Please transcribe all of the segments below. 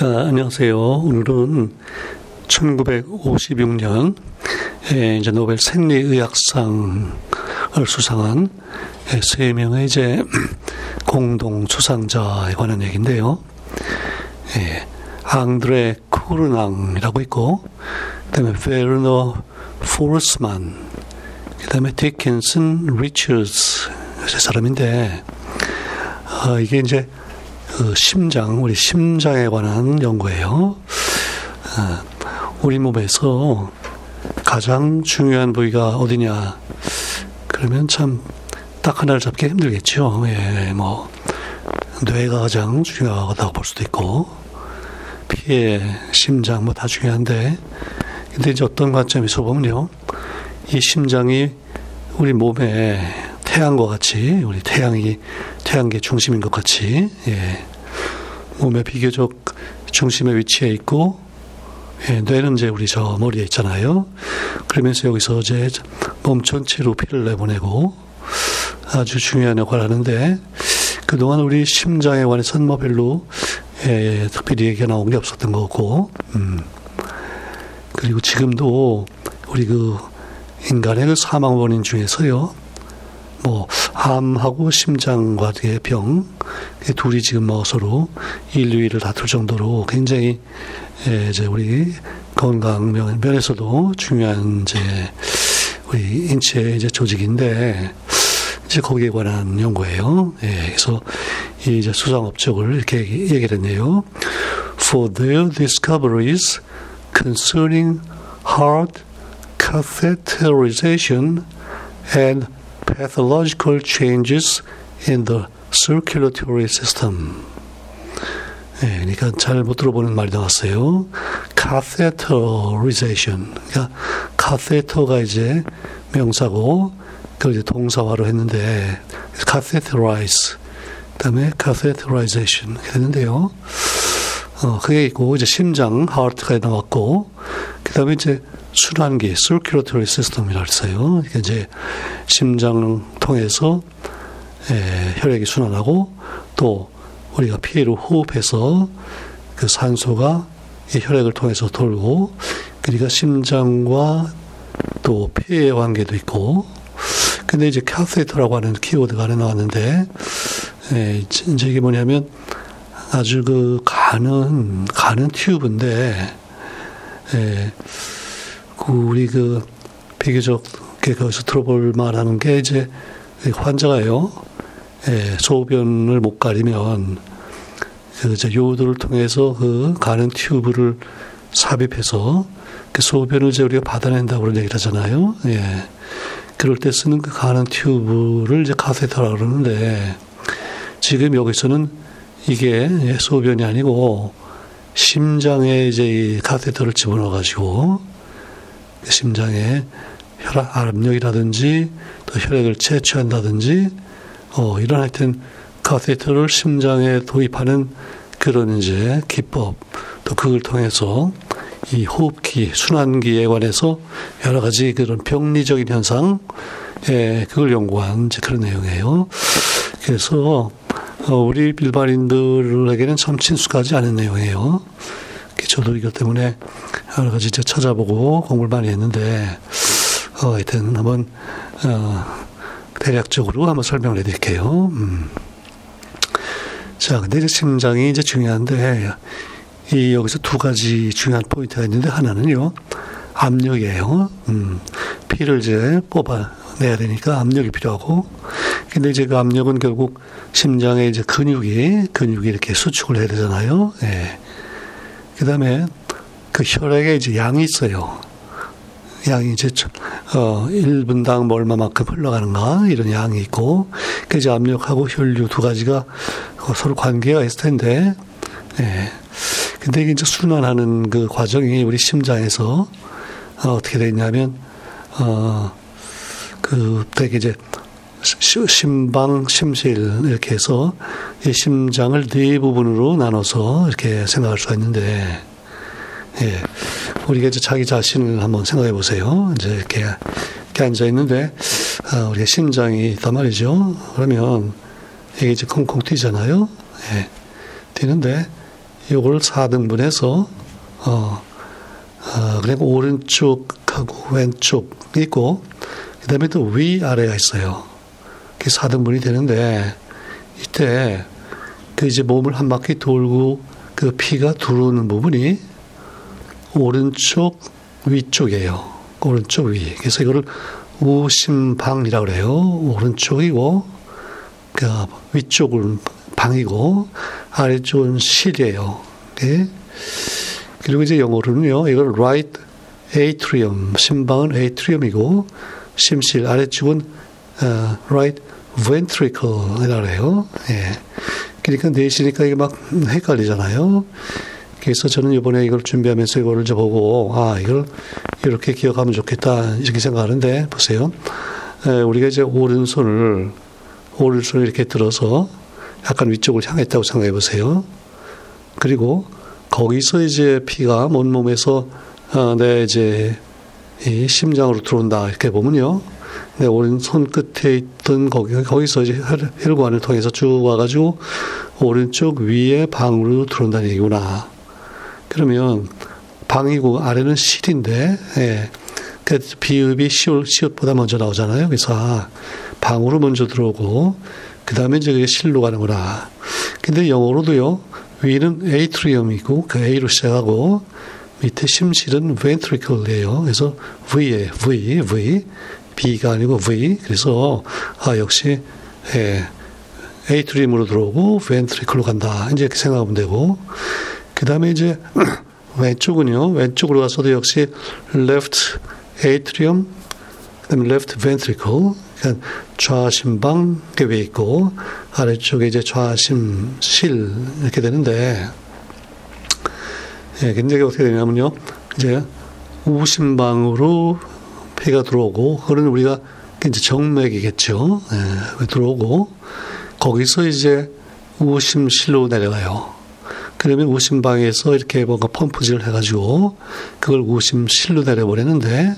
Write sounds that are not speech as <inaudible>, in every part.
아, 안녕하세요. 오늘은 1956년 예, 이제 노벨 생리의학상을 수상한 예, 세 명의 이제 <clears throat> 공동 수상자에 관한 얘기인데요. 예, 앙드레 쿠르낭이라고 있고, 그다음에 베르너 포르스만, 그다음에 디킨슨 리처즈 세 사람인데 어, 이게 이제 그 심장, 우리 심장에 관한 연구예요. 어, 우리 몸에서 가장 중요한 부위가 어디냐? 그러면 참 딱 하나를 잡기 힘들겠죠. 예, 뭐 뇌가 가장 중요하다고 볼 수도 있고 피에 심장 뭐 다 중요한데 근데 이제 어떤 관점에서 보면요, 이 심장이 우리 몸에 태양과 같이 우리 태양이 태양계 중심인 것 같이 예, 몸의 비교적 중심에 위치해 있고 예, 뇌는 이제 우리 저 머리에 있잖아요. 그러면서 여기서 이제 몸 전체로 피를 내보내고 아주 중요한 역할을 하는데 그동안 우리 심장에 관해서는 뭐 별로 예, 특별히 얘기가 나온 게 없었던 거고 음. 그리고 지금도 우리 그 인간의 그 사망 원인 중에서요 뭐 암하고 심장과의 병 둘이 지금 뭐 서로 인류위를 다툴 정도로 굉장히 예, 이제 우리 건강 면에서도 중요한 이제 우리 인체 이제 조직인데 이제 거기에 관한 연구예요. 예, 그래서 이 이제 수상 업적을 이렇게 얘기를 했네요. For their discoveries concerning heart catheterization and pathological changes in the circulatory system. 예, 그러니까 잘 못 들어보는 말이 나왔어요. catheterization. 그러니까 catheter가 이제 명사고 그걸 이제 동사화로 했는데 catheterize. 그다음에 catheterization 됐는데요. 어, 그게 있고 이제 심장 heart가 나왔고 그다음에 이제 순환기 circulatory system이라고 했어요. 그러니까 이제 심장 통해서 에, 혈액이 순환하고 또 우리가 피로 호흡해서 그 산소가 이 혈액을 통해서 돌고 그러니까 심장과 또 폐의 관계도 있고 근데 이제 카세터라고 하는 키워드가 안에 나왔는데 에, 이제 이게 뭐냐면 아주 그 가는 가는 튜브인데 에, 그 우리 그 비교적 거기서 들어볼 만하는 게 이제 환자가요, 예, 소변을 못 가리면 그 이제 요도를 통해서 그 가는 튜브를 삽입해서 그 소변을 이제 우리가 받아낸다고 그런 얘기를 하잖아요. 예. 그럴 때 쓰는 그 가는 튜브를 이제 카세터라고 그러는데 지금 여기서는 이게 소변이 아니고 심장에 이제 이 카테터를 집어넣어 가지고 그 심장에 혈압 압력이라든지 또 혈액을 채취한다든지 어 이런 하여튼 카테터를 심장에 도입하는 그런 이제 기법 또 그걸 통해서 이 호흡기 순환기에 관해서 여러 가지 그런 병리적인 현상 예, 그걸 연구한 그런 내용이에요. 그래서 어, 우리 일반인들에게는 참 친숙하지 않은 내용이에요. 저도 이것 때문에 여러 가지 이제 찾아보고 공부를 많이 했는데, 어, 하여튼 한번, 어, 대략적으로 한번 설명을 해드릴게요. 음. 자, 근데 이제 심장이 이제 중요한데, 이 여기서 두 가지 중요한 포인트가 있는데, 하나는요, 압력이에요. 음, 피를 이제 뽑아내야 되니까 압력이 필요하고, 근데 이제 그 압력은 결국 심장에 이제 근육이, 근육이 이렇게 수축을 해야 되잖아요. 예. 그 다음에 그 혈액에 이제 양이 있어요. 양이 이제, 어, 1분당 뭐 얼마만큼 흘러가는가, 이런 양이 있고, 그 이제 압력하고 혈류 두 가지가 서로 관계가 있을 텐데, 예. 근데 이게 이제 순환하는 그 과정이 우리 심장에서 어, 어떻게 되냐면, 어, 그 되게 이제 심방, 심실 이렇게 해서 이 심장을 네 부분으로 나눠서 이렇게 생각할 수가 있는데, 예, 우리가 이제 자기 자신을 한번 생각해 보세요. 이제 이렇게, 이렇게 앉아 있는데, 어, 우리가 심장이 있단 말이죠. 그러면 이게 이제 콩콩 뛰잖아요. 예, 뛰는데 요걸 4등분해서 어, 어 그리고 오른쪽하고 왼쪽 있고 그다음에 또 위 아래가 있어요. 그게 4등분이 되는데 이때 그 이제 몸을 한 바퀴 돌고 그 피가 들어오는 부분이 오른쪽 위쪽이에요. 오른쪽 위. 그래서 이거를 우심방이라고 그래요. 오른쪽이고 그 위쪽은 방이고 아래쪽은 실이에요. 네. 그리고 이제 영어로는요. 이걸 right atrium 심방은 atrium이고 심실 아래쪽은 어, right ventricle이라고 해요. 예. 그러니까 넷이니까 이게 막 헷갈리잖아요. 그래서 저는 이번에 이걸 준비하면서 이거를 이제 보고 아 이걸 이렇게 기억하면 좋겠다 이렇게 생각하는데 보세요. 에, 우리가 이제 오른손을 오른손을 이렇게 들어서 약간 위쪽을 향했다고 생각해 보세요. 그리고 거기서 이제 피가 온몸에서 어, 내 이제 이 심장으로 들어온다 이렇게 보면요. 내 오른 손 끝에 있던 거기 거기서 이제 혈 관을 통해서 쭉 와가지고 오른쪽 위에 방으로 들어온다는 얘기구나. 그러면 방이고 아래는 실인데 예. 그 비읍이 시옷, 시옷보다 먼저 나오잖아요. 그래서 방으로 먼저 들어오고 그 다음에 이제 실로 가는구나. 근데 영어로도요. 위는 에이트리엄이고 그 A로 시작하고 밑에 심실은 ventricle이에요. 그래서 V에 V, V, B가 아니고 V. 그래서 아 역시 예, 에이트리엄으로 들어오고 ventricle로 간다. 이제 이렇게 생각하면 되고 그 다음에 이제 <clears throat> 왼쪽은요. 왼쪽으로 가서도 역시 left atrium, 그다음에 left ventricle, 그러니까 좌심방 궤에 있고 아래쪽에 이제 좌심실 이렇게 되는데, 예, 근데 어떻게 되냐면요. 이제 우심방으로 피가 들어오고, 그거는 우리가 이제 정맥이겠죠. 예, 들어오고 거기서 이제 우심실로 내려가요. 그러면 우심방에서 이렇게 뭔가 펌프질을 해가지고 그걸 우심실로 내려버리는데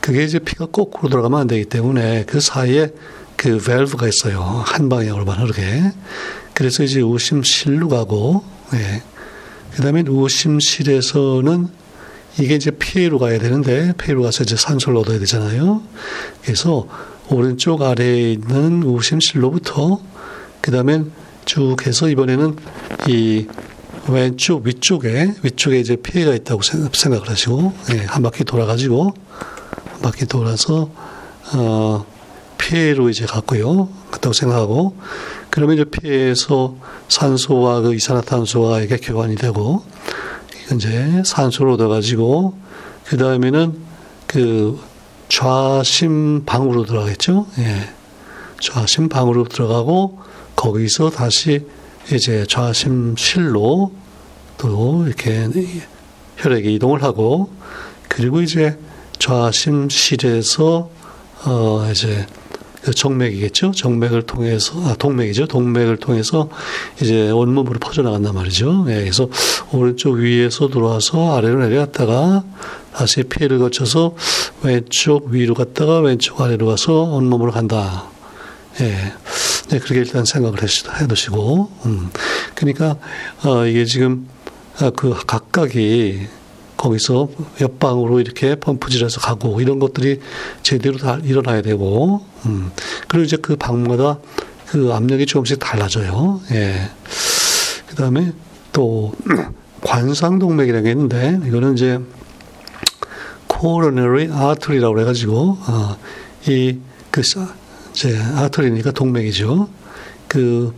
그게 이제 피가 거꾸로 들어가면 안 되기 때문에 그 사이에 그 밸브가 있어요. 한 방향으로만 흐르게. 그래서 이제 우심실로 가고, 예. 그 다음에 우심실에서는 이게 이제 피해로 가야 되는데, 피해로 가서 이제 산소를 얻어야 되잖아요. 그래서 오른쪽 아래에 있는 우심실로부터, 그 다음에 쭉 해서 이번에는 이 왼쪽 위쪽에 위쪽에 이제 피해가 있다고 생각을 하시고 예, 한 바퀴 돌아가지고 한 바퀴 돌아서 어, 피해로 이제 갔고요. 갔다고 생각하고 그러면 이제 피해에서 산소와 그 이산화탄소가 이게 교환이 되고 이제 산소를 얻어가지고 그 다음에는 그 좌심 방으로 들어가겠죠. 예. 좌심 방으로 들어가고 거기서 다시 이제 좌심실로 또 이렇게 혈액이 이동을 하고 그리고 이제 좌심실에서 어 이제 그 정맥이겠죠. 정맥을 통해서 아 동맥이죠. 동맥을 통해서 이제 온몸으로 퍼져나간단 말이죠. 예, 그래서 오른쪽 위에서 들어와서 아래로 내려갔다가 다시 피해를 거쳐서 왼쪽 위로 갔다가 왼쪽 아래로 가서 온몸으로 간다. 예. 네, 그렇게 일단 생각을 해 두시고, 음. 그러니까, 어, 이게 지금, 아, 그 각각이 거기서 옆방으로 이렇게 펌프질해서 가고, 이런 것들이 제대로 다 일어나야 되고, 음. 그리고 이제 그 방마다 그 압력이 조금씩 달라져요. 예. 그 다음에 또, 관상동맥이라는 게 있는데, 이거는 이제, coronary artery라고 해가지고, 어, 이, 그, 이제 아트리니까 동맥이죠. 그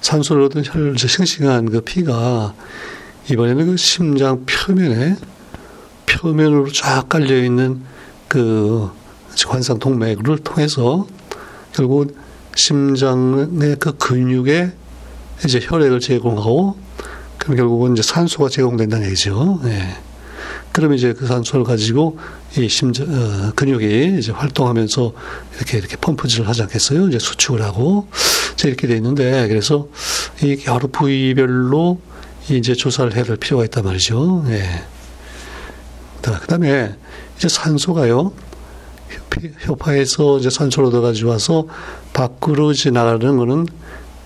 산소를 얻은 혈, 싱싱한 그 피가 이번에는 그 심장 표면에 표면으로 쫙 깔려 있는 그 관상 동맥을 통해서 결국 심장의 그 근육에 이제 혈액을 제공하고 그럼 결국은 이제 산소가 제공된다는 얘기죠. 네. 그러면 이제 그 산소를 가지고 이 심장 어, 근육이 이제 활동하면서 이렇게 이렇게 펌프질을 하지 않겠어요? 이제 수축을 하고 이렇게 돼 있는데 그래서 이 여러 부위별로 이제 조사를 해야 될 필요가 있단 말이죠. 예. 그 다음에 이제 산소가요. 혀파에서 이제 산소를 얻어가지고 와서 밖으로 이제 나가는 거는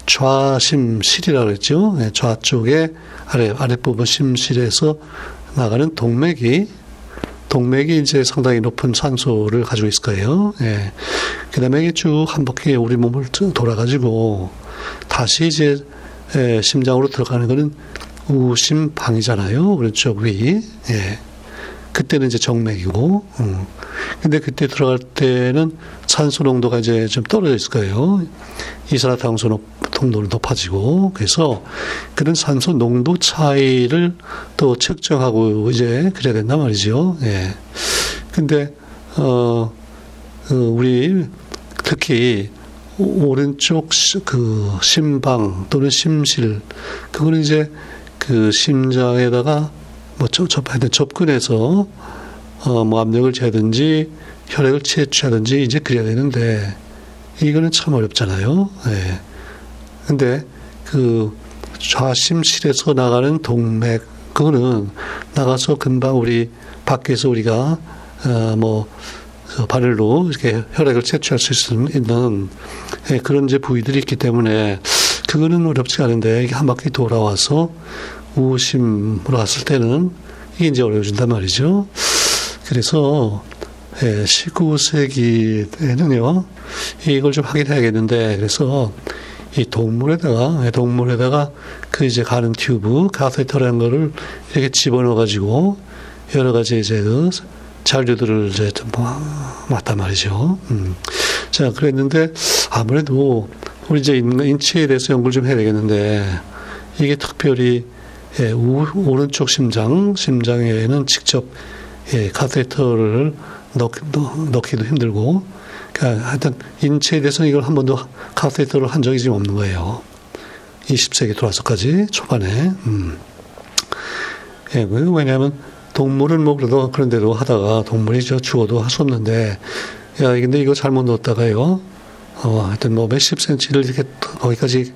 좌심실이라고 그랬죠. 예, 좌쪽에 아래 아랫부분 심실에서 나가는 동맥이 동맥이 이제 상당히 높은 산소를 가지고 있을 거예요. 예. 그 다음에 쭉 한 바퀴 우리 몸을 돌아가지고 다시 이제 예, 심장으로 들어가는 거는 우심방이잖아요. 오른쪽 위. 예. 그때는 이제 정맥이고, 음. 근데 그때 들어갈 때는 산소 농도가 이제 좀 떨어져 있을 거예요. 이산화탄소 농도는 높아지고, 그래서 그런 산소 농도 차이를 또 측정하고 이제 그래야 된단 말이죠. 예. 근데, 어, 어 우리 특히 오른쪽 그 심방 또는 심실, 그거는 이제 그 심장에다가 뭐 접, 하여튼 접근해서 어, 뭐 압력을 재든지 혈액을 채취하든지 이제 그래야 되는데 이거는 참 어렵잖아요. 예. 근데 그 좌심실에서 나가는 동맥 그거는 나가서 금방 우리 밖에서 우리가 어뭐 그 바늘로 이렇게 혈액을 채취할 수 있는 예, 그런 이제 부위들이 있기 때문에 그거는 어렵지 않은데 이게 한 바퀴 돌아와서 우심으로 갔을 때는 이게 이제 어려워진단 말이죠. 그래서 예, 19세기에는요, 이걸 좀 확인해야겠는데, 그래서 이 동물에다가, 예, 동물에다가 그 이제 가는 튜브, 카테터라는 거를 이렇게 집어넣어가지고, 여러 가지 이제 그 잔류들을 이제 좀 맞단 말이죠. 음. 자, 그랬는데, 아무래도 우리 이제 인체에 대해서 연구를 좀 해야 되겠는데, 이게 특별히 예, 우, 오른쪽 심장, 심장에는 직접 예, 카테터를 넣, 넣 기도 힘들고, 그러니까 하여튼 인체에 대해서는 이걸 한 번도 카테터를 한 적이 지금 없는 거예요. 20세기 들어와서까지 초반에. 음. 예, 그 왜냐하면 동물은 뭐 그래도 그런 대로 하다가 동물이 저 죽어도 할 수 없는데, 야, 근데 이거 잘못 넣었다가요. 어, 하여튼 뭐 몇십 센치를 이렇게 거기까지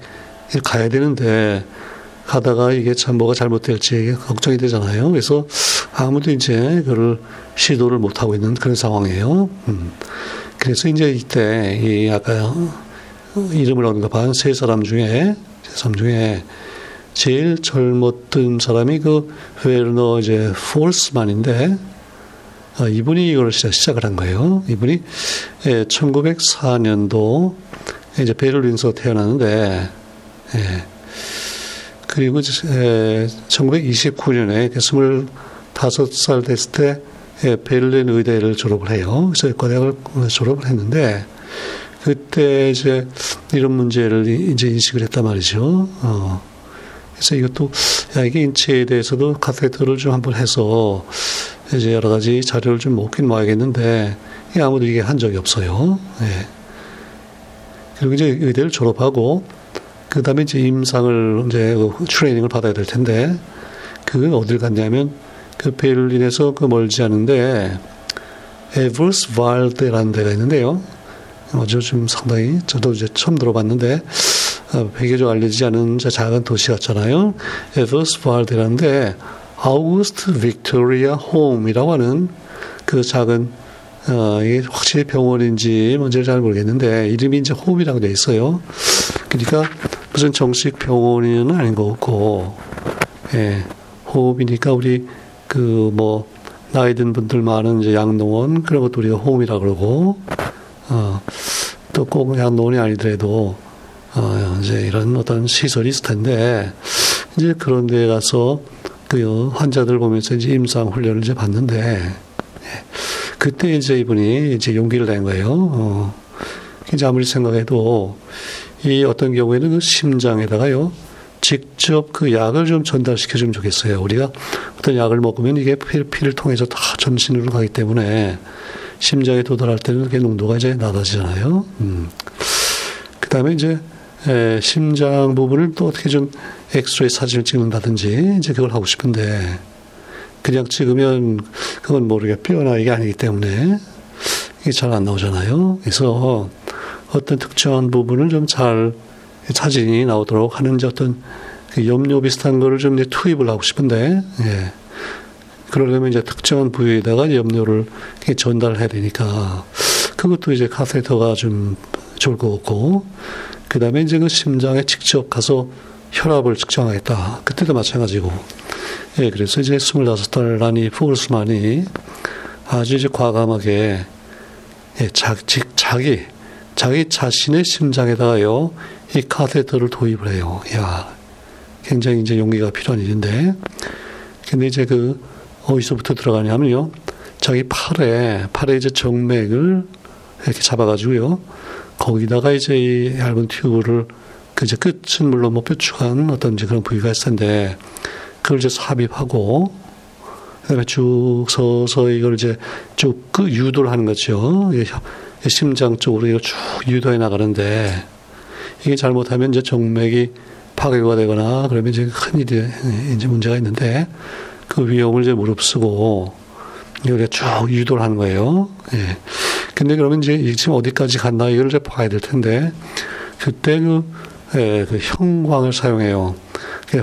가야 되는데, 하다가 이게 참 뭐가 잘못될지 걱정이 되잖아요. 그래서 아무도 이제 그걸 시도를 못 하고 있는 그런 상황이에요. 음. 그래서 이제 이때 이 아까 이름을 언급한 세 사람 중에 세 사람 중에 제일 젊었던 사람이 그 웨르너 이제 폴스만인데 어, 이분이 이걸 시작을 한 거예요. 이분이 예, 1904년도 이제 베를린에서 태어났는데 예, 그리고 1929년에 25살 됐을 때 베를린 의대를 졸업을 해요. 그래서 의과대학을 졸업을 했는데 그때 이제 이런 문제를 이제 인식을 했단 말이죠. 어. 그래서 이것도 야 이게 인체에 대해서도 카테터를 좀 한번 해서 이제 여러 가지 자료를 좀 모긴 모아야겠는데 아무도 이게 한 적이 없어요. 예. 그리고 이제 의대를 졸업하고 그 다음에 이제 임상을 이제 그 트레이닝을 받아야 될 텐데, 그 어딜 갔냐면, 그 베를린에서 그 멀지 않은데, 에버스발데라는 데가 있는데요. 아주 좀 상당히, 저도 이제 처음 들어봤는데, 비교적 어, 알려지지 않은 작은 도시 같잖아요. 에버스발데라는데, 아우구스트 빅토리아 홈이라고 하는 그 작은 어, 이게 확실히 병원인지 뭔지 잘 모르겠는데 이름이 이제 홈이라고 돼 있어요. 그러니까 무슨 정식 병원은 아닌 것 같고, 예, 호흡이니까 우리 그 뭐 나이 든 분들 많은 이제 양농원 그런 것도 우리가 호흡이라 그러고, 어, 또 꼭 양농원이 아니더라도 어, 이제 이런 어떤 시설이 있을 텐데, 이제 그런 데 가서 그 환자들 보면서 이제 임상 훈련을 이제 받는데, 예, 그때 이제 이분이 이제 용기를 낸 거예요. 어, 이제 아무리 생각해도 이 어떤 경우에는 그 심장에다가요, 직접 그 약을 좀 전달시켜 주면 좋겠어요. 우리가 어떤 약을 먹으면 이게 피를, 통해서 다 전신으로 가기 때문에 심장에 도달할 때는 그게 농도가 이제 낮아지잖아요. 음. 그 다음에 이제 에, 심장 부분을 또 어떻게 좀 엑스레이 사진을 찍는다든지 이제 그걸 하고 싶은데 그냥 찍으면 그건 모르게 뼈나 이게 아니기 때문에 이게 잘 안 나오잖아요. 그래서 어떤 특정한 부분을 좀 잘 사진이 나오도록 하는 어떤 그 염료 비슷한 거를 좀 이제 투입을 하고 싶은데, 예. 그러려면 이제 특정한 부위에다가 염료를 전달해야 되니까, 그것도 이제 카세터가 좀 좋을 것 같고, 그 다음에 이제 그 심장에 직접 가서 혈압을 측정하겠다. 그때도 마찬가지고. 예, 그래서 이제 25살 난이 포글스만이 아주 이제 과감하게 예, 자, 자기, 자기 자신의 심장에다가요, 이 카테터를 도입을 해요. 야, 굉장히 이제 용기가 필요한 일인데. 근데 이제 그, 어디서부터 들어가냐면요, 자기 팔에, 팔에 이제 정맥을 이렇게 잡아가지고요, 거기다가 이제 이 얇은 튜브를, 그 이제 끝은 물론 뭐 뾰족한 어떤 이제 그런 부위가 있을 텐데, 그걸 이제 삽입하고, 그다음에 쭉 서서 이걸 이제 쭉 그 유도를 하는 거죠. 심장 쪽으로 쭉 유도해 나가는데 이게 잘못하면 이제 정맥이 파괴가 되거나 그러면 이제 큰 일이 이제 문제가 있는데 그 위험을 이제 무릅쓰고 이걸 쭉 유도를 하는 거예요. 예. 근데 그러면 이제 지금 어디까지 갔나 이걸 이제 봐야 될 텐데 그때 그, 예, 그 형광을 사용해요.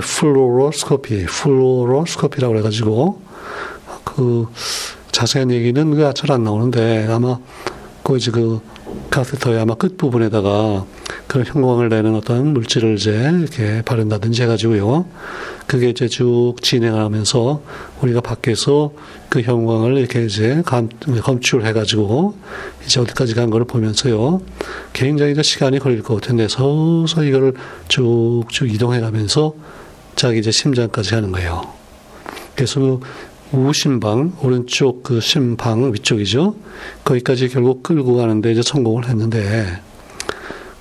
fluoroscopy, fluoroscopy라고 해가지고 그 자세한 얘기는 그 잘 안 나오는데 아마 그 이제 그 카테터의 아마 끝 부분에다가 그런 형광을 내는 어떤 물질을 이제 이렇게 바른다든지 해가지고요. 그게 이제 쭉 진행하면서 우리가 밖에서 그 형광을 이렇게 이제 감, 검출해가지고 이제 어디까지 간 거를 보면서요. 굉장히 이제 시간이 걸릴 것 같은데 서서 이거를 쭉쭉 이동해가면서 자기 이제 심장까지 하는 거예요. 그래서 그 우심방 오른쪽 그 심방 위쪽이죠. 거기까지 결국 끌고 가는데 이제 성공을 했는데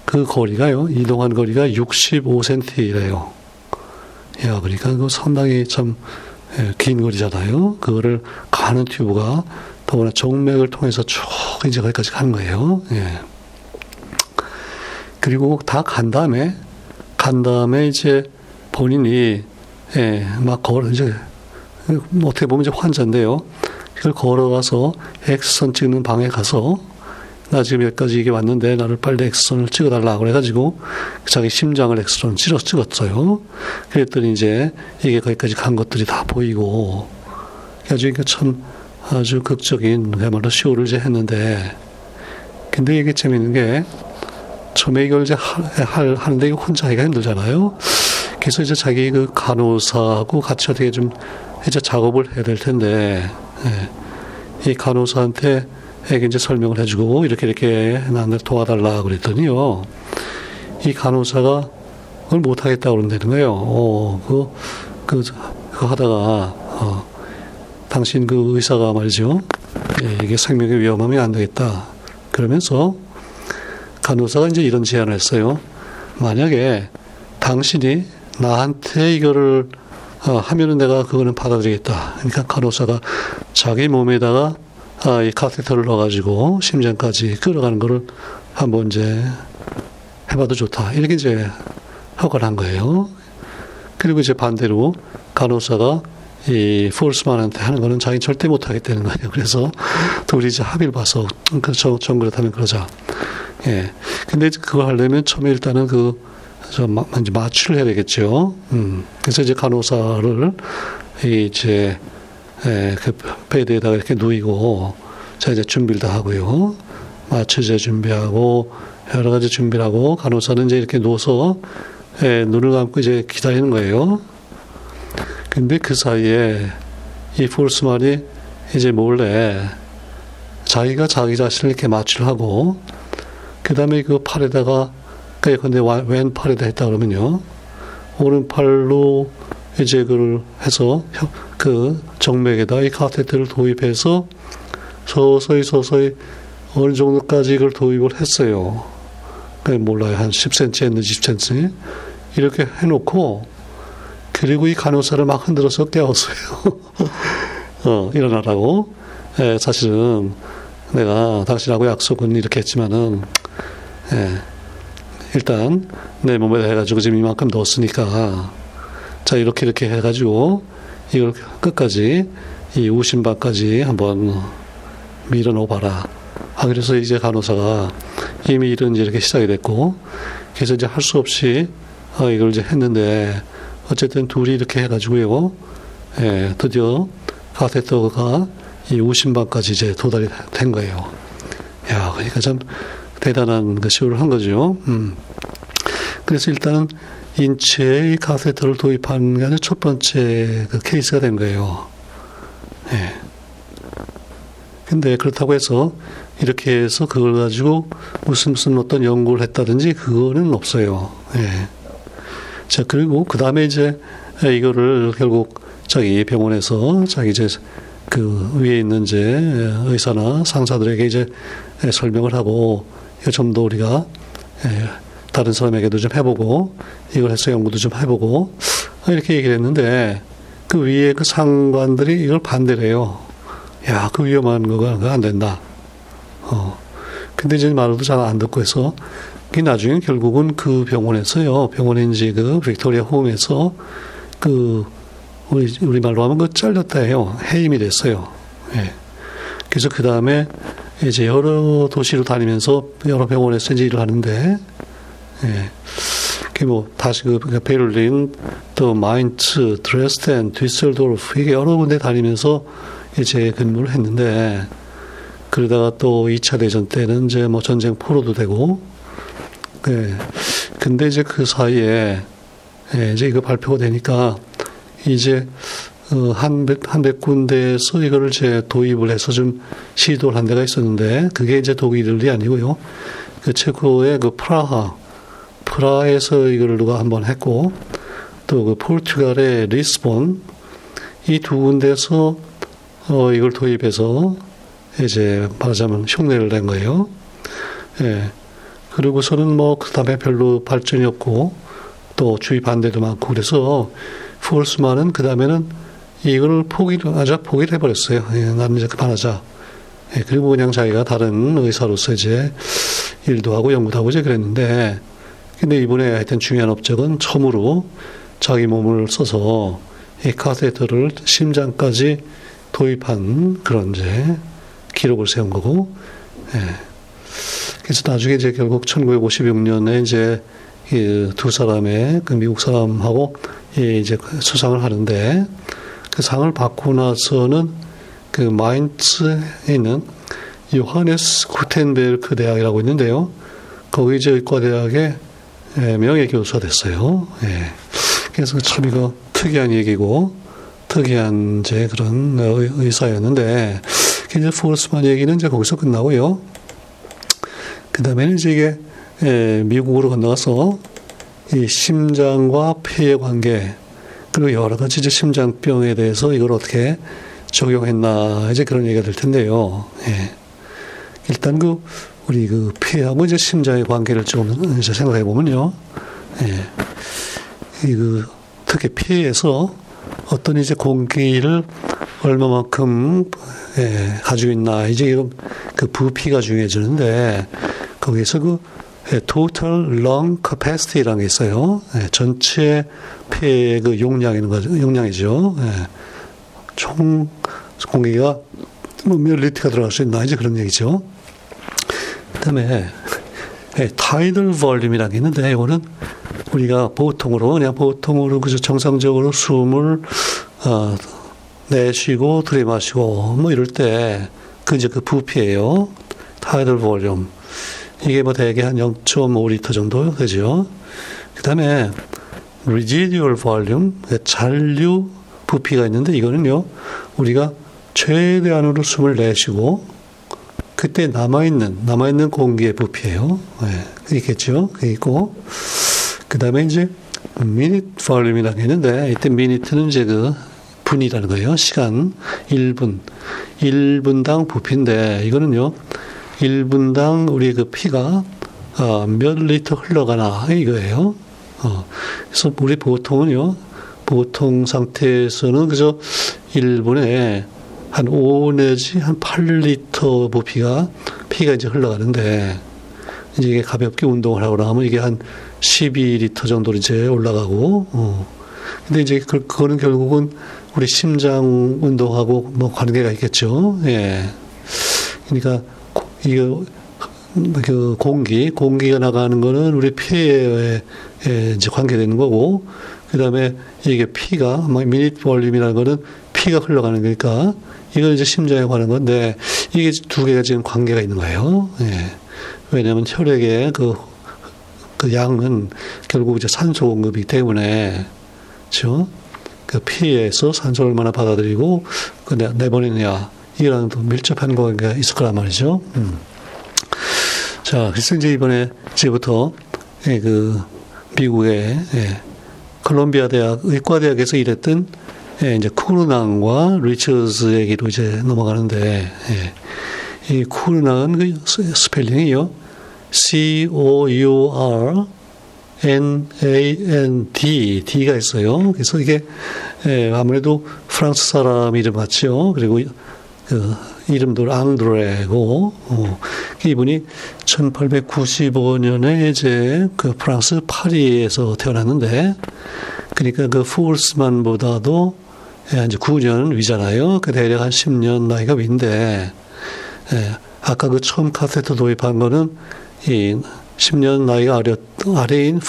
그 거리가요. 이동한 거리가 65cm래요. 야, 그러니까 그 상당히 참긴 예, 거리잖아요. 그거를 가는 튜브가 더구나 정맥을 통해서 쭉 이제 거기까지 가는 거예요. 예. 그리고 다 간 다음에 간 다음에 이제 본인이 예, 막 걸어 이제 뭐 어떻게 보면 이제 환자인데요. 그걸 걸어가서 엑스선 찍는 방에 가서 나 지금 여기까지 이게 왔는데 나를 빨리 엑스선을 찍어달라 그래가지고 자기 심장을 엑스선 찍어 찍었어요. 그랬더니 이제 이게 거기까지 간 것들이 다 보이고 아주 참 아주 극적인 그야말로 쇼를 이제 했는데 근데 이게 재밌는 게 처음에 이걸 이제 할, 할, 하는데 이거 혼자 하기가 힘들잖아요. 그래서 이제 자기 그 간호사하고 같이 어떻게 좀 이제 작업을 해야 될 텐데 예. 이 간호사한테 에게 이제 설명을 해주고 이렇게 이렇게 나한테 도와달라 그랬더니요 이 간호사가 그걸 못하겠다 그런다는 거예요. 어, 그, 그, 그 하다가 어, 당신 그 의사가 말이죠. 예, 이게 생명의 위험하면 안 되겠다. 그러면서 간호사가 이제 이런 제안을 했어요. 만약에 당신이 나한테 이거를 어, 하면은 내가 그거는 받아들이겠다. 그러니까 간호사가 자기 몸에다가 아, 이 카테터를 넣어가지고 심장까지 끌어가는 거를 한번 이제 해봐도 좋다. 이렇게 이제 허가를 한 거예요. 그리고 이제 반대로 간호사가 이 폴스만한테 하는 거는 자기 절대 못 하겠다는 거예요. <laughs> 그래서 둘이 이제 합의를 봐서 그 정, 그렇다면 그러자. 예. 근데 그거 하려면 처음에 일단은 그 저, 이제 마취를 해야 되겠죠. 음. 그래서 이제 간호사를 이제 에, 그 베드에다가 이렇게 누이고 자 이제 준비를 다 하고요. 마취제 준비하고 여러 가지 준비를 하고 간호사는 이제 이렇게 누워서 에, 눈을 감고 이제 기다리는 거예요. 근데 그 사이에 이 폴스만이 이제 몰래 자기가 자기 자신을 이렇게 마취를 하고 그 다음에 그 팔에다가 근데 왼팔에다 했다 그러면요. 오른팔로 이제 그걸 해서 그 정맥에다 이 카테트를 도입해서 서서히 서서히 어느 정도까지 이걸 도입을 했어요. 몰라요. 한 10cm 했는지 10cm. 이렇게 해놓고, 그리고 이 간호사를 막 흔들어서 깨웠어요. <laughs> 어, 일어나라고. 예, 사실은 내가 당신하고 약속은 이렇게 했지만은, 예, 일단 내 몸에 해가지고 지금 이만큼 넣었으니까 자 이렇게 이렇게 해가지고 이걸 끝까지 이 우심방까지 한번 밀어 놓아봐라. 아 그래서 이제 간호사가 이미 일은 이렇게 시작이 됐고 그래서 이제 할 수 없이 어, 이걸 이제 했는데 어쨌든 둘이 이렇게 해가지고요. 예, 드디어 카테터가 이 우심방까지 이제 도달이 된 거예요. 야, 그러니까 참 대단한 그 시호를 한 거죠. 음. 그래서 일단은 인체에 카세터를 도입하는 게 아니라 첫 번째 그 케이스가 된 거예요. 예. 근데 그렇다고 해서 이렇게 해서 그걸 가지고 무슨 무슨 어떤 연구를 했다든지 그거는 없어요. 예. 자, 그리고 그 다음에 이제 이거를 결국 자기 병원에서 자기 이제 그 위에 있는 이제 의사나 상사들에게 이제 설명을 하고 이거 좀 더 우리가 예, 다른 사람에게도 좀 해보고 이걸 해서 연구도 좀 해보고 이렇게 얘기를 했는데 그 위에 그 상관들이 이걸 반대를 해요. 야, 그 위험한 거가 안 된다. 어. 근데 이제 말도 잘 안 듣고 해서 그 나중에 결국은 그 병원에서요. 병원인지 그 빅토리아 홈에서 그 우리 우리 말로 하면 그 잘렸다 해요. 해임이 됐어요. 예. 그래서 그 다음에 이제 여러 도시를 다니면서 여러 병원에서 이제 일을 하는데, 예. 그뭐 다시 그 베를린, 또 마인츠, 드레스덴, 뒤셀도르프 이게 여러 군데 다니면서 이제 근무를 했는데 그러다가 또 2차 대전 때는 이제 뭐 전쟁 포로도 되고, 예. 근데 이제 그 사이에 예, 이제 이거 발표가 되니까 이제 어, 한백, 한백 군데에서 이거를 제 도입을 해서 좀 시도를 한 데가 있었는데, 그게 이제 독일이 아니고요. 그 체코의 그 프라하, 프라하에서 이거를 누가 한번 했고, 또 그 포르투갈의 리스본, 이 두 군데서 어, 이걸 도입해서 이제 말하자면 흉내를 낸 거예요. 예. 그리고서는 뭐, 그 다음에 별로 발전이 없고, 또 주의 반대도 많고, 그래서 폴스만은 그 다음에는 이걸 포기를 하자 포기를 해버렸어요. 예, 나는 이제 그만하자. 예, 그리고 그냥 자기가 다른 의사로서 이제 일도 하고 연구도 하고 이제 그랬는데, 근데 이번에 하여튼 중요한 업적은 처음으로 자기 몸을 써서 이 카테터를 심장까지 도입한 그런 이제 기록을 세운 거고, 예. 그래서 나중에 이제 결국 1956년에 이제 두 사람의 그 미국 사람하고 이제 수상을 하는데 그 상을 받고 나서는 그 마인츠에 있는 요하네스 구텐베르크 대학이라고 있는데요. 거기 이제 의과대학의 예, 명예 교수가 됐어요. 예. 그래서 참 이거 특이한 얘기고 특이한 이제 그런 의사였는데 이제 포스만 얘기는 이제 거기서 끝나고요. 그 다음에는 이제 이게 예, 미국으로 건너가서 이 심장과 폐의 관계 그리고 여러 가지 이제 심장병에 대해서 이걸 어떻게 적용했나 이제 그런 얘기가 될 텐데요. 예. 일단 그 우리 그 폐하고 이제 심장의 관계를 좀 이제 생각해 보면요. 예. 이그 특히 폐에서 어떤 이제 공기를 얼마만큼 예, 가지고 있나 이제 그 부피가 중요해지는데 거기서 그 예, total lung capacity라는 게 있어요. 예, 전체 폐의 그 용량이는 거죠. 용량이죠. 예, 총 공기가 뭐몇 리터가 들어갈 수 있나 이제 그런 얘기죠. 그다음에 타이들 볼륨이라는 게 있는데 이거는 우리가 보통으로 그냥 보통으로 그저 정상적으로 숨을 어, 내쉬고 들이마시고 뭐 이럴 때 그 이제 그 부피예요. 타이들 볼륨. 이게 뭐 대개 한 0.5리터 정도 되죠. 그 다음에 residual volume, 잔류 부피가 있는데 이거는요, 우리가 최대한으로 숨을 내쉬고 그때 남아있는, 남아있는 공기의 부피예요. 네, 있겠죠. 그게 있고. 그 다음에 이제 minute volume이라는 게 있는데 이때 minute는 이제 그 분이라는 거예요. 시간 1분. 1분당 부피인데 이거는요. 1분당 우리 그 피가 어, 몇 리터 흘러가나 이거예요. 어, 그래서 우리 보통은요, 보통 상태에서는 그저 1분에 한 5 내지 한 8리터 부피가 피가 이제 흘러가는데 이게 가볍게 운동을 하고 나면 이게 한 12리터 정도로 이제 올라가고 어. 근데 이제 그, 그거는 결국은 우리 심장 운동하고 뭐 관계가 있겠죠. 예. 그러니까 이거 그 공기, 공기가 나가는 거는 우리 폐에 이제 관계되는 거고, 그 다음에 이게 피가, 뭐 미닛 볼륨이라는 거는 피가 흘러가는 거니까, 이건 이제 심장에 관한 건데, 이게 두 개가 지금 관계가 있는 거예요. 예. 왜냐하면 혈액의 그 그 양은 결국 이제 산소 공급이기 때문에, 그죠? 그 피에서 산소를 얼마나 받아들이고, 그 내보내느냐, 이랑 또 밀접한 관계가 있을 거란 말이죠. 음. 자, 그래서 이제 이번에 이제부터 예, 그 미국의 예, 콜롬비아 대학 의과대학에서 일했던 예, 이제 쿠르낭과 리처즈 얘기로 이제 넘어가는데 예, 이 쿠르낭은 그 스펠링이요. C O U R N A N D D가 있어요. 그래서 이게 예, 아무래도 프랑스 사람 이름 같죠. 그리고 그 이름도 앙드레고 어, 이분이 1895년에 이제 그 프랑스 파리에서 태어났는데 그러니까 그 푸울스만보다도 예, 이제 9년 위잖아요. 그 대략 한 10년 나이가 위인데 예, 아까 그 처음 카세트 도입한 거는 이 10년 나이가 아래, 아래인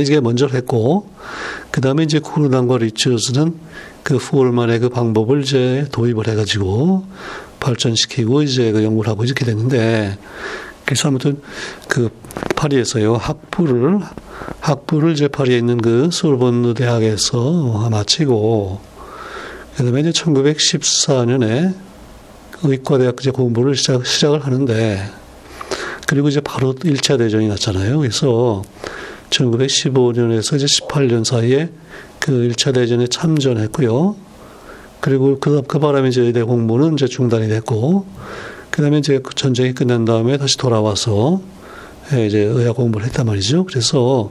이게 먼저 했고 그 다음에 이제 쿠르단과 리츠스는 그 푸울만의 그 방법을 이제 도입을 해가지고 발전시키고 이제 그 연구를 하고 이렇게 됐는데 그래서 아무튼 그 파리에서요 학부를 학부를 이제 파리에 있는 그 소르본 대학에서 마치고 그 다음에 이제 1914년에 의과대학 이제 공부를 시작 시작을 하는데 그리고 이제 바로 1차 대전이 났잖아요. 그래서 1915년에서 이제 18년 사이에 그 1차 대전에 참전했고요. 그리고 그, 그 바람에 이제 의대 공부는 이제 중단이 됐고, 그 다음에 이제 그 전쟁이 끝난 다음에 다시 돌아와서 예, 이제 의학 공부를 했단 말이죠. 그래서,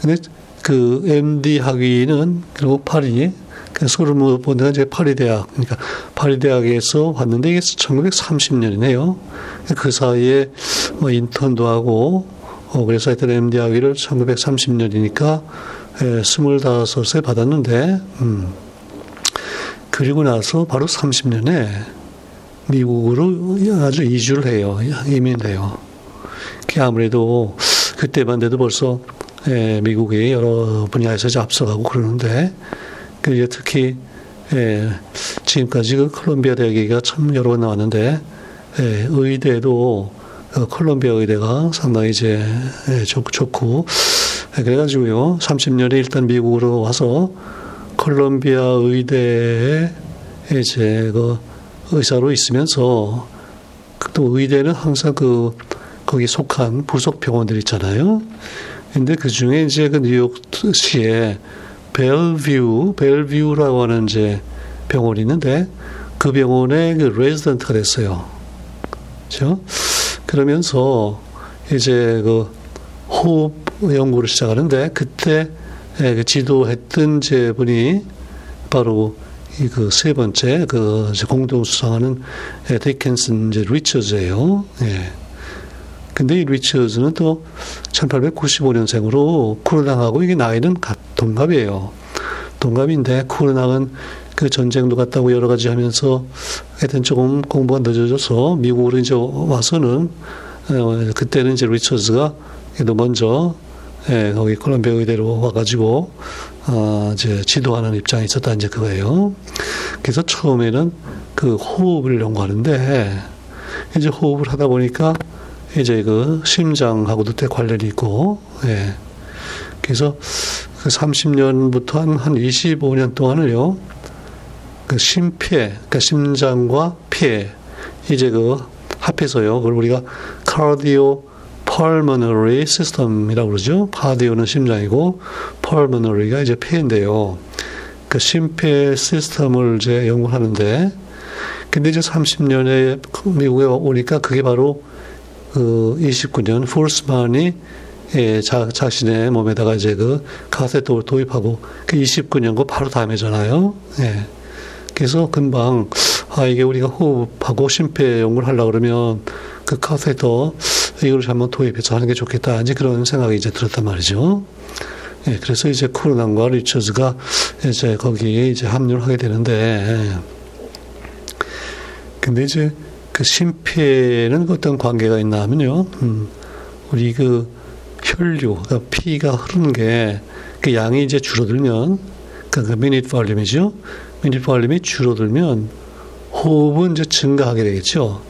근데 그 MD 학위는 결국 파리, 그 소르모보드가 이제 파리 대학, 그러니까 파리 대학에서 왔는데 이게 1930년이네요. 그 사이에 뭐 인턴도 하고, 어, 그래서 하여튼 MD 학위를 1930년이니까 예, 25세 받았는데, 음. 그리고 나서 바로 30년에 미국으로 아주 이주를 해요. 이민해요. 그 아무래도 그때만 돼도 벌써 예, 미국이 여러 분야에서 앞서가고 그러는데 그 특히 예, 지금까지 그 콜롬비아 대학 얘기가 참 여러 번 나왔는데 예, 의대도 그 콜롬비아 의대가 상당히 이제 예, 좋, 좋고 예, 그래가지고요 30년에 일단 미국으로 와서 콜롬비아 의대에 이제 그 의사로 있으면서 또 의대는 항상 그 거기 속한 부속 병원들 있잖아요. 근데 그 중에 이제 그 뉴욕시에 벨뷰, 벨뷰라고 하는 이제 병원이 있는데 그 병원에 그 레지던트가 됐어요. 그죠? 그러면서 이제 그 호흡 연구를 시작하는데 그때 예, 그 지도했던 제 분이 바로 그세 번째 그 공동 수상하는 예, 디켄슨 이제 리처즈예요. 예. 근데 이 리처즈는 또 1895년생으로 쿠르낭하고 이게 나이는 동갑이에요. 동갑인데 쿠르낭은 그 전쟁도 갔다고 여러 가지 하면서 하여튼 조금 공부가 늦어져서 미국으로 이제 와서는 어, 그때는 이제 리처즈가 먼저 예, 거기 콜롬비아 의대로 와가지고, 어, 이제 지도하는 입장이 있었다, 이제 그거예요. 그래서 처음에는 그 호흡을 연구하는데, 이제 호흡을 하다 보니까, 이제 그 심장하고도 때 관련이 있고, 예. 그래서 그 30년부터 한, 한 25년 동안을요, 그 심폐, 그러니까 심장과 폐, 이제 그 합해서요, 그걸 우리가 카디오 pulmonary system이라고 그러죠. 파디오는 심장이고 pulmonary가 이제 폐인데요. 그 심폐 시스템을 이제 연구하는데 근데 이제 30년에 미국에 오니까 그게 바로 그 29년 폴스만이 예, 자, 자신의 몸에다가 이제 그 카세트를 도입하고 그 29년고 바로 다음에잖아요. 예. 그래서 금방 아 이게 우리가 호흡하고 심폐 연구를 하려 그러면 그 카세터 이걸 한번 도입해서 하는 게 좋겠다. 이제 그런 생각이 이제 들었단 말이죠. 예, 그래서 이제 코로나과 리처즈가 이제 거기에 이제 합류를 하게 되는데, 근데 이제 그 심폐는 어떤 관계가 있나 하면요, 음, 우리 그 혈류, 그러니까 피가 흐르는 게 그 양이 이제 줄어들면, 그러니까 그 미닛 볼륨이죠. 미닛 볼륨이 줄어들면 호흡은 이제 증가하게 되겠죠.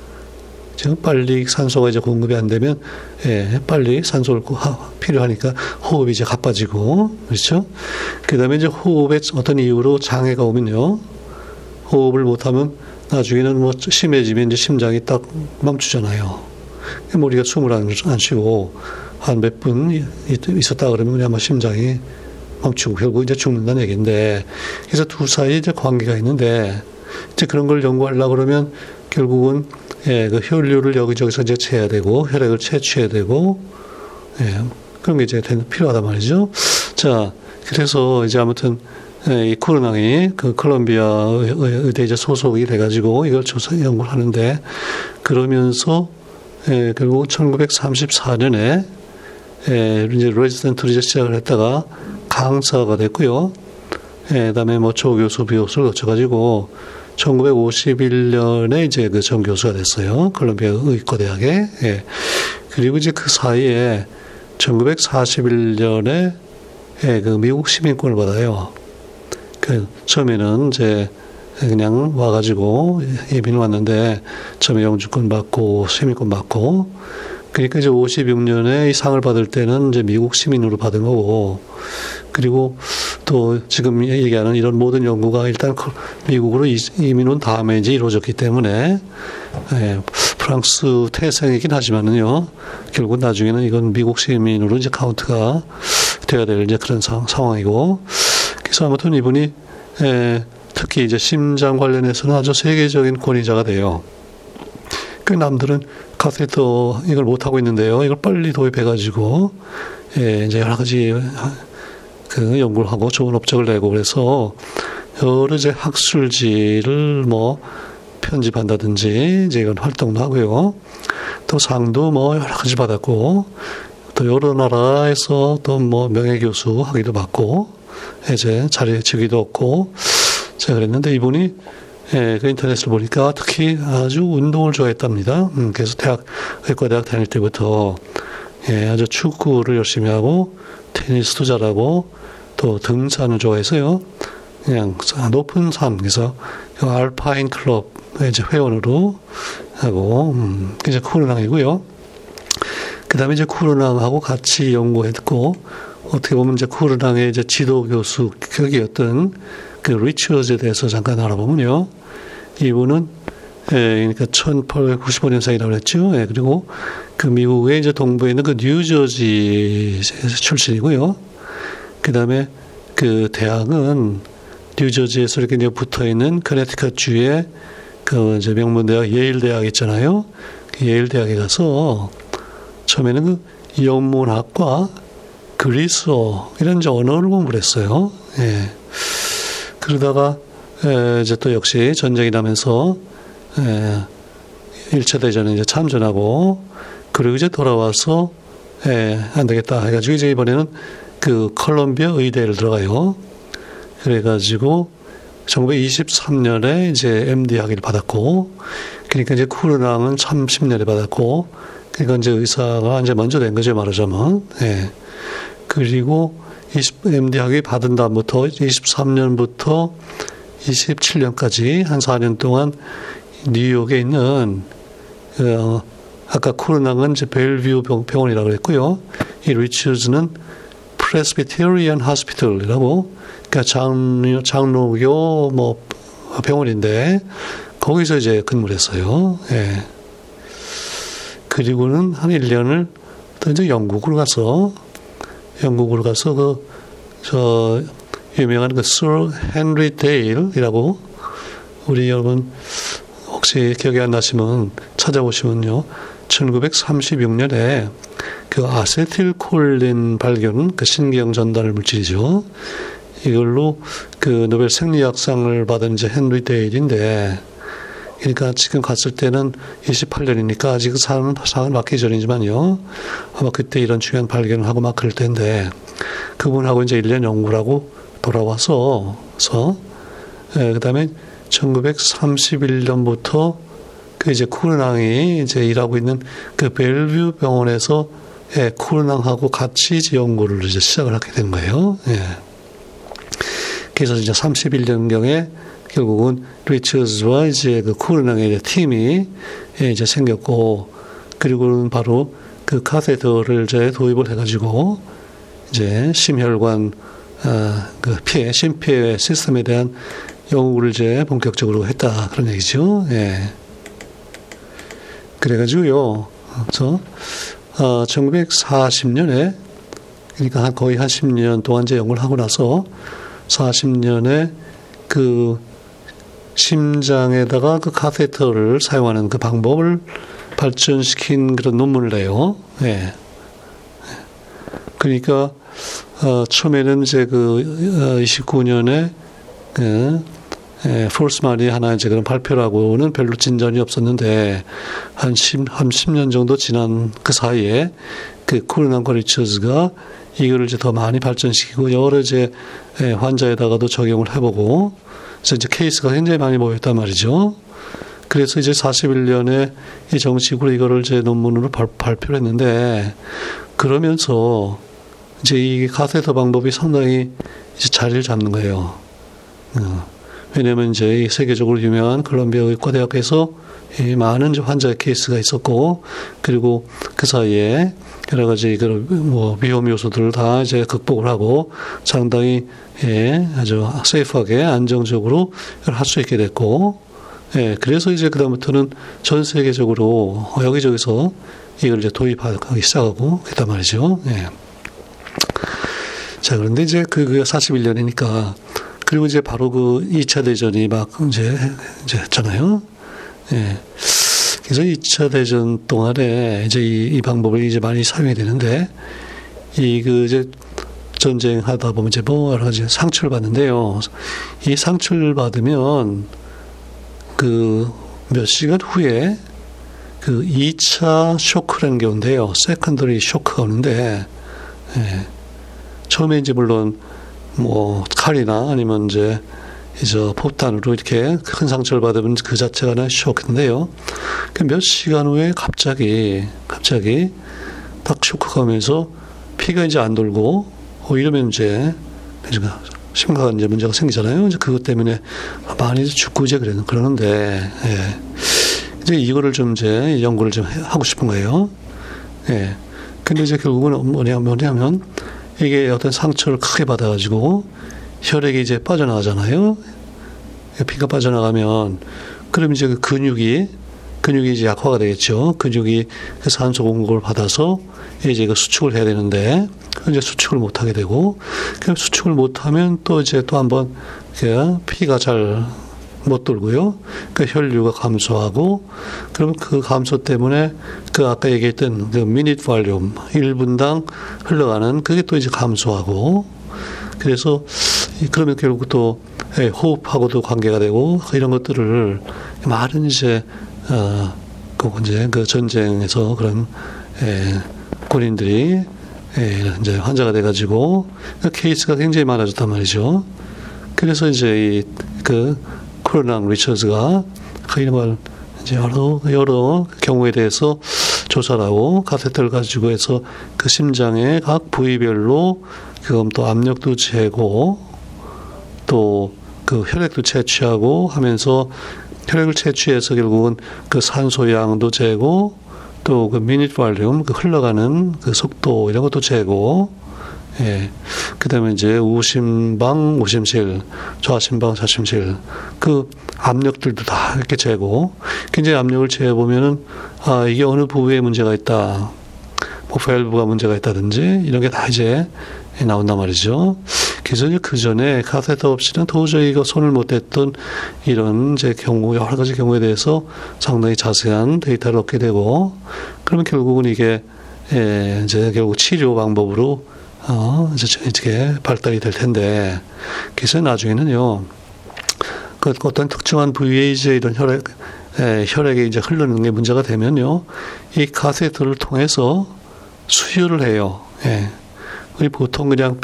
지금 빨리 산소가 이제 공급이 안 되면 예, 빨리 산소를 필요하니까 호흡이 이제 가빠지고 그렇죠. 그다음에 이제 호흡에 어떤 이유로 장애가 오면요, 호흡을 못하면 나중에는 뭐 심해지면 이제 심장이 딱 멈추잖아요. 우리가 숨을 안, 안 쉬고 한 몇 분 있었다 그러면 그냥 뭐 심장이 멈추고 결국 이제 죽는다는 얘기인데 그래서 두 사이에 이제 관계가 있는데 이제 그런 걸 연구하려고 그러면 결국은 예, 그 혈류를 여기저기서 이제 채야 되고 혈액을 채취해야 되고 예, 그런 게 이제 필요하단 말이죠. 자, 그래서 이제 아무튼 예, 이 코로나이 그 콜롬비아 의대 이제 소속이 돼가지고 이걸 조사 연구를 하는데 그러면서 예, 결국 1934년에 예, 이제 레지던트를 이제 시작을 했다가 강사가 됐고요. 예, 그다음에 뭐 조교수, 비교수를 거쳐가지고 1951년에 이제 그 정교수가 됐어요. 콜롬비아 의과대학에. 예. 그리고 이제 그 사이에 1941년에 예, 그 미국 시민권을 받아요. 그 처음에는 이제 그냥 와가지고 이민 왔는데 처음에 영주권 받고 시민권 받고 그러니까 이제 56년에 이 상을 받을 때는 이제 미국 시민으로 받은 거고 그리고 또 지금 얘기하는 이런 모든 연구가 일단 미국으로 이민 온 다음에 이제 이루어졌기 때문에 예, 프랑스 태생이긴 하지만은요 결국 나중에는 이건 미국 시민으로 이제 카운트가 돼야 될 이제 그런 상, 상황이고 그래서 아무튼 이분이 예, 특히 이제 심장 관련해서는 아주 세계적인 권위자가 돼요. 그 남들은 카테터 이걸 못 하고 있는데요. 이걸 빨리 도입해 가지고 예, 이제 여러 가지 그 연구를 하고 좋은 업적을 내고 그래서 여러 이제 학술지를 뭐 편집한다든지 이제 이런 활동도 하고요. 또 상도 뭐 여러 가지 받았고 또 여러 나라에서 또 뭐 명예 교수 하기도 받고 이제 자리에 지기도 없고 제가 그랬는데 이분이 예, 그 인터넷을 보니까 특히 아주 운동을 좋아했답니다. 음, 그래서 대학, 의과대학 다닐 때부터 예, 아주 축구를 열심히 하고 테니스도 잘하고 또 등산을 좋아해서요. 그냥 높은 산, 그래서 알파인 클럽 이제 회원으로 하고, 음, 이제 쿠르낭이고요. 그 다음에 이제 쿠르낭하고 같이 연구했고, 어떻게 보면 이제 쿠르낭의 이제 지도 교수 격이었던 그 리처즈에 대해서 잠깐 알아보면요. 이분은 예, 그러니까 1895년생이라고 했죠. 예, 그리고 그 미국의 이제 동부에 있는 그 뉴저지 출신이고요. 그 다음에 그 대학은 뉴저지에서 이렇게 이제 붙어 있는 커네티컷 주의 그 이제 명문 대학 예일 대학 있잖아요. 그 예일 대학에 가서 처음에는 그 영문학과 그리스어 이런 이제 언어를 공부를 했어요. 예. 그러다가 이제 또 역시 전쟁이 나면서 1차 대전에 이제 참전하고 그리고 이제 돌아와서 안 되겠다 해가지고 이제 이번에는 그 컬럼비아 의대를 들어가요. 그래가지고 1923년에 이제 MD 학위를 받았고, 그러니까 이제 쿠르낭은 30년에 받았고, 그러니까 이제 의사가 이제 먼저 된 거죠, 말하자면. 예. 그리고 20, MD 학위 받은 다음부터 23년부터 27년까지 한 4년 동안 뉴욕에 있는 어, 아까 코로나는 이제 벨뷰 병원이라고 그랬고요. 이 리처즈는 프레스비테리안 하스피털이라고 그러니까 장로, 장로교 뭐 병원인데 거기서 이제 근무를 했어요. 예. 그리고는 한 1년을 또 이제 영국으로 가서 영국으로 가서 그 저 유명한 그서 헨리 데일이라고 우리 여러분 혹시 기억이 안 나시면 찾아보시면요. 1936년에 그 아세틸콜린 발견, 그 신경 전달 물질이죠. 이걸로 그 노벨 생리학상을 받은 이제 헨리 데일인데, 그러니까 지금 갔을 때는 28년이니까 아직 상은, 상을 받기 전이지만요. 아마 그때 이런 중요한 발견을 하고 막 그럴 텐데, 그분하고 이제 1년 연구를 하고 돌아와서 예, 그다음에 1931년부터 그 이제 쿠르낭이 이제 일하고 있는 그 벨뷰 병원에서 예, 쿠르낭하고 같이 이제 연구를 이제 시작을 하게 된 거예요. 예. 그래서 이제 31년경에 결국은 리처즈와 이제 그 쿠르낭의 팀이 이제 생겼고 그리고는 바로 그 카테더를 이제 도입을 해가지고 이제 심혈관 어, 그 피해 심폐 시스템에 대한 연구를 이제 본격적으로 했다 그런 얘기죠. 예. 그래가지고요. 저 어, 1940년에 그러니까 한 거의 한 10년 동안 이제 연구를 하고 나서 40년에 그 심장에다가 그 카테터를 사용하는 그 방법을 발전시킨 그런 논문을 내요. 예. 그러니까 어, 처음에는 이제 그 어, 29년에 그 예, 폴스만이 하나 이제 그런 발표라고는 별로 진전이 없었는데 한 10, 한 10년 정도 지난 그 사이에 그 코로나 거리처즈가 이거를 이제 더 많이 발전시키고 여러 이제 예, 환자에다가도 적용을 해보고 그래서 이제 케이스가 굉장히 많이 모였단 말이죠. 그래서 이제 41년에 이 정식으로 이거를 이제 논문으로 발, 발표를 했는데 그러면서 이제 이 카테터 방법이 상당히 이제 자리를 잡는 거예요. 어. 왜냐면 이제 세계적으로 유명한 콜롬비아 의과대학에서 이 많은 환자 케이스가 있었고 그리고 그 사이에 여러 가지 그뭐 위험 요소들을 다 이제 극복을 하고 상당히 예, 아주 세이프하게 안정적으로 할 수 있게 됐고 예, 그래서 이제 그다음부터는 전 세계적으로 여기저기서 이걸 이제 도입하기 시작하고 그랬단 말이죠. 예. 자, 그런데 이제 그, 그 41년이니까 그리고 이제 바로 그 2차 대전이 막 이제, 이제 했잖아요. 예. 그래서 2차 대전 동안에 이제 이, 이 방법을 이제 많이 사용이 되는데, 이 그 이제 전쟁하다 보면 이제 뭐 여러 가지 상처를 받는데요. 이 상처를 받으면 그 몇 시간 후에 그 2차 쇼크라는 게 온대요. secondary 쇼크가 오는데, 예. 처음에 이제 물론 뭐 칼이나 아니면 이제 이제 폭탄으로 이렇게 큰 상처를 받으면 그 자체가 하나의 쇼크인데요. 그몇 시간 후에 갑자기 갑자기 딱 쇼크가 오면서 피가 이제 안 돌고 어 이러면 이제 심각한 이제 문제가 생기잖아요. 이제 그것 때문에 많이 죽고 이제 그러는 그러는데 예. 이제 이거를 좀 이제 연구를 좀 하고 싶은 거예요. 예. 근데 이제 결국은 뭐냐 뭐냐면 이게 어떤 상처를 크게 받아가지고 혈액이 이제 빠져나가잖아요. 피가 빠져나가면 그럼 이제 그 근육이 근육이 이제 약화가 되겠죠. 근육이 그 산소 공급을 받아서 이제 그 수축을 해야 되는데 이제 수축을 못 하게 되고 그 수축을 못 하면 또 이제 또 한번 그 피가 잘 못 돌고요. 그 혈류가 감소하고 그러면 그 감소 때문에 그 아까 얘기했던 그 미닛 발륨 1분당 흘러가는 그게 또 이제 감소하고 그래서 그러면 결국 또 예, 호흡하고도 관계가 되고 이런 것들을 많은 이제 어 그 이제 그 전쟁에서 그런 예, 군인들이 예, 이제 환자가 돼가지고 그 케이스가 굉장히 많아졌단 말이죠. 그래서 이제 이 그 코로나 리처즈가 그 이름을 이제 여러 여러 경우에 대해서 조사를 하고 카테터를 가지고 해서 그 심장의 각 부위별로 그럼 또 압력도 재고 또 그 혈액도 채취하고 하면서 혈액을 채취해서 결국은 그 산소 양도 재고 또 그 미닛 발륨 그 흘러가는 그 속도 이런 것도 재고 예. 그 다음에 이제 우심방, 우심실, 좌심방, 좌심실, 그 압력들도 다 이렇게 재고, 굉장히 압력을 재보면은, 아, 이게 어느 부위에 문제가 있다. 뭐, 밸브가 문제가 있다든지, 이런 게 다 이제 나온단 말이죠. 이제 그 전에 카테터 없이는 도저히 이거 손을 못 댔던 이런 이제 경우, 여러 가지 경우에 대해서 상당히 자세한 데이터를 얻게 되고, 그러면 결국은 이게, 예, 이제 결국 치료 방법으로 어, 이렇게 발달이 될 텐데, 그래서 나중에는요, 그 어떤 특정한 부위에 이제 이런 혈액, 에, 혈액이 이제 흐르는 게 문제가 되면요, 이 카세터를 통해서 수혈을 해요. 예. 우리 보통 그냥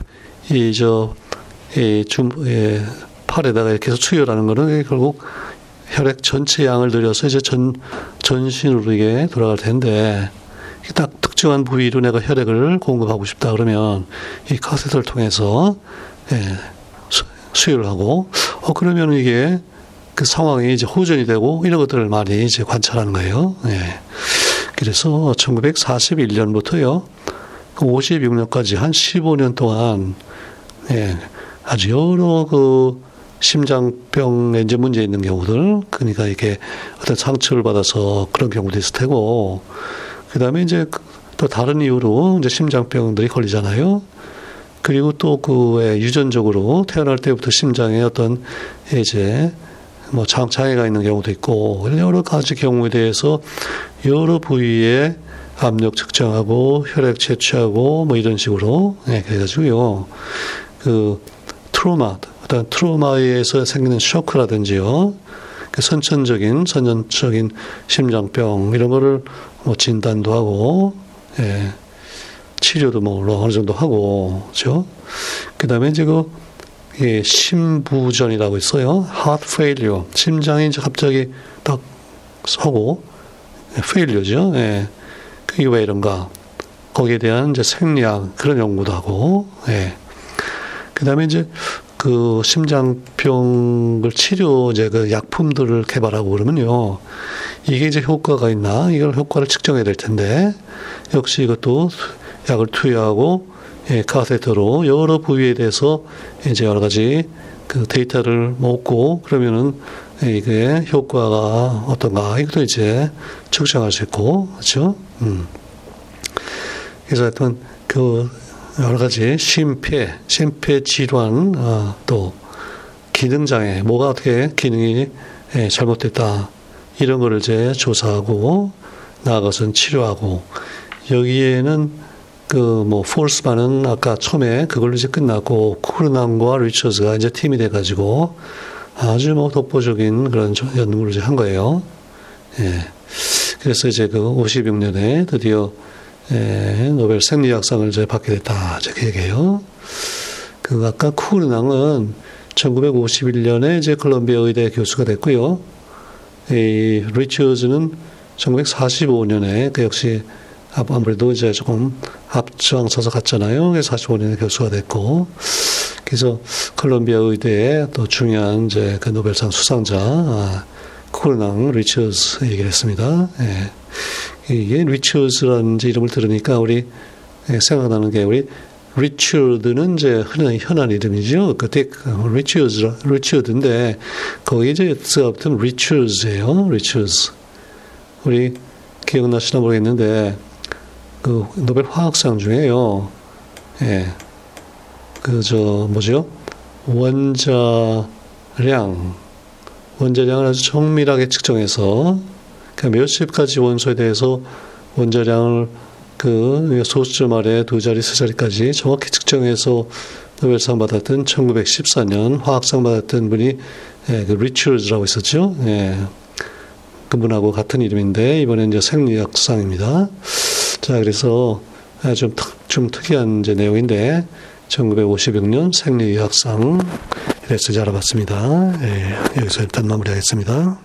이, 저, 이 줌, 예, 팔에다가 이렇게 해서 수혈하는 거는 결국 혈액 전체 양을 들여서 이제 전, 전신으로 이게 돌아갈 텐데, 딱 특정한 부위로 내가 혈액을 공급하고 싶다 그러면 이 카세터를 통해서 예, 수, 수혈을 하고 어 그러면 이게 그 상황이 이제 호전이 되고 이런 것들을 많이 이제 관찰하는 거예요. 예. 그래서 1941년부터요. 56년까지 그한 15년 동안 예, 아주 여러 그 심장병에 이제 문제 있는 경우들, 그러니까 이게 어떤 상처를 받아서 그런 경우도 있을 테고, 그 다음에 이제 또 다른 이유로 이제 심장병들이 걸리잖아요. 그리고 또 그에 유전적으로 태어날 때부터 심장에 어떤 이제 뭐 장애가 있는 경우도 있고 여러 가지 경우에 대해서 여러 부위에 압력 측정하고 혈액 채취하고 뭐 이런 식으로 네, 그래가지고요 그 트로마 어떤 트로마에서 생기는 쇼크라든지요 그 선천적인 선천적인 심장병 이런 거를 뭐 진단도 하고 예, 치료도 뭐 어느 정도 하고 그렇죠 그 다음에 이제 그 예, 심부전이라고 있어요. heart failure. 심장이 이제 갑자기 딱 서고, failure죠. 예. 그게 왜 이런가. 거기에 대한 이제 생리학, 그런 연구도 하고, 예. 그 다음에 이제 그 심장병을 치료 이제 그 약품들을 개발하고 그러면요. 이게 이제 효과가 있나? 이걸 효과를 측정해야 될 텐데, 역시 이것도 약을 투여하고, 예, 카세터로 여러 부위에 대해서 이제 여러 가지 그 데이터를 먹고 그러면은 이게 효과가 어떤가 이것도 이제 측정할 수 있고 그렇죠. 음. 그래서 하여튼 그 여러 가지 심폐, 심폐 질환 어, 또 기능 장애 뭐가 어떻게 기능이 예, 잘못됐다 이런 거를 이제 조사하고 나아가서 치료하고 여기에는 그뭐 폴스만은 아까 처음에 그걸로 이제 끝났고 쿠르남과 리처즈가 이제 팀이 돼 가지고 아주 뭐 독보적인 그런 연구를 이제 한 거예요. 예. 그래서 이제 그 56년에 드디어 예, 노벨 생리학상을 이제 받게 됐다. 이렇게 얘기해요. 그 아까 쿠르낭은 1951년에 이제 콜롬비아 의대 교수가 됐고요. 이 리처즈는 1945년에 그 역시 아무래도 이제 조금 앞장서서 갔잖아요. 그래서 45년에 교수가 됐고. 그래서 콜롬비아 의대의 또 중요한 이제 그 노벨상 수상자, 아, 코르낭 리처즈 얘기를 했습니다. 예. 이게 리처즈라는 이름을 들으니까 우리 예, 생각나는 게 우리 리처드는 이제 흔한, 흔한 이름이죠. 그때 리처즈, 리처드인데 거기 이제 s 있었던 리처즈예요. 리처즈. 우리 기억나시나 모르겠는데 그 노벨 화학상 중에요. 예. 그 저 뭐죠? 원자량 원자량을 아주 정밀하게 측정해서 그 몇십 가지 원소에 대해서 원자량을 그 소수점 아래 두 자리 세 자리까지 정확히 측정해서 노벨상 받았던 1914년 화학상 받았던 분이 예, 그 리처즈라고 있었죠. 예. 그분하고 같은 이름인데 이번엔 이제 생리학상입니다. 자, 그래서 좀, 좀 특이한 이제 내용인데, 1956년 생리의학상 이래서 알아봤습니다. 예, 여기서 일단 마무리하겠습니다.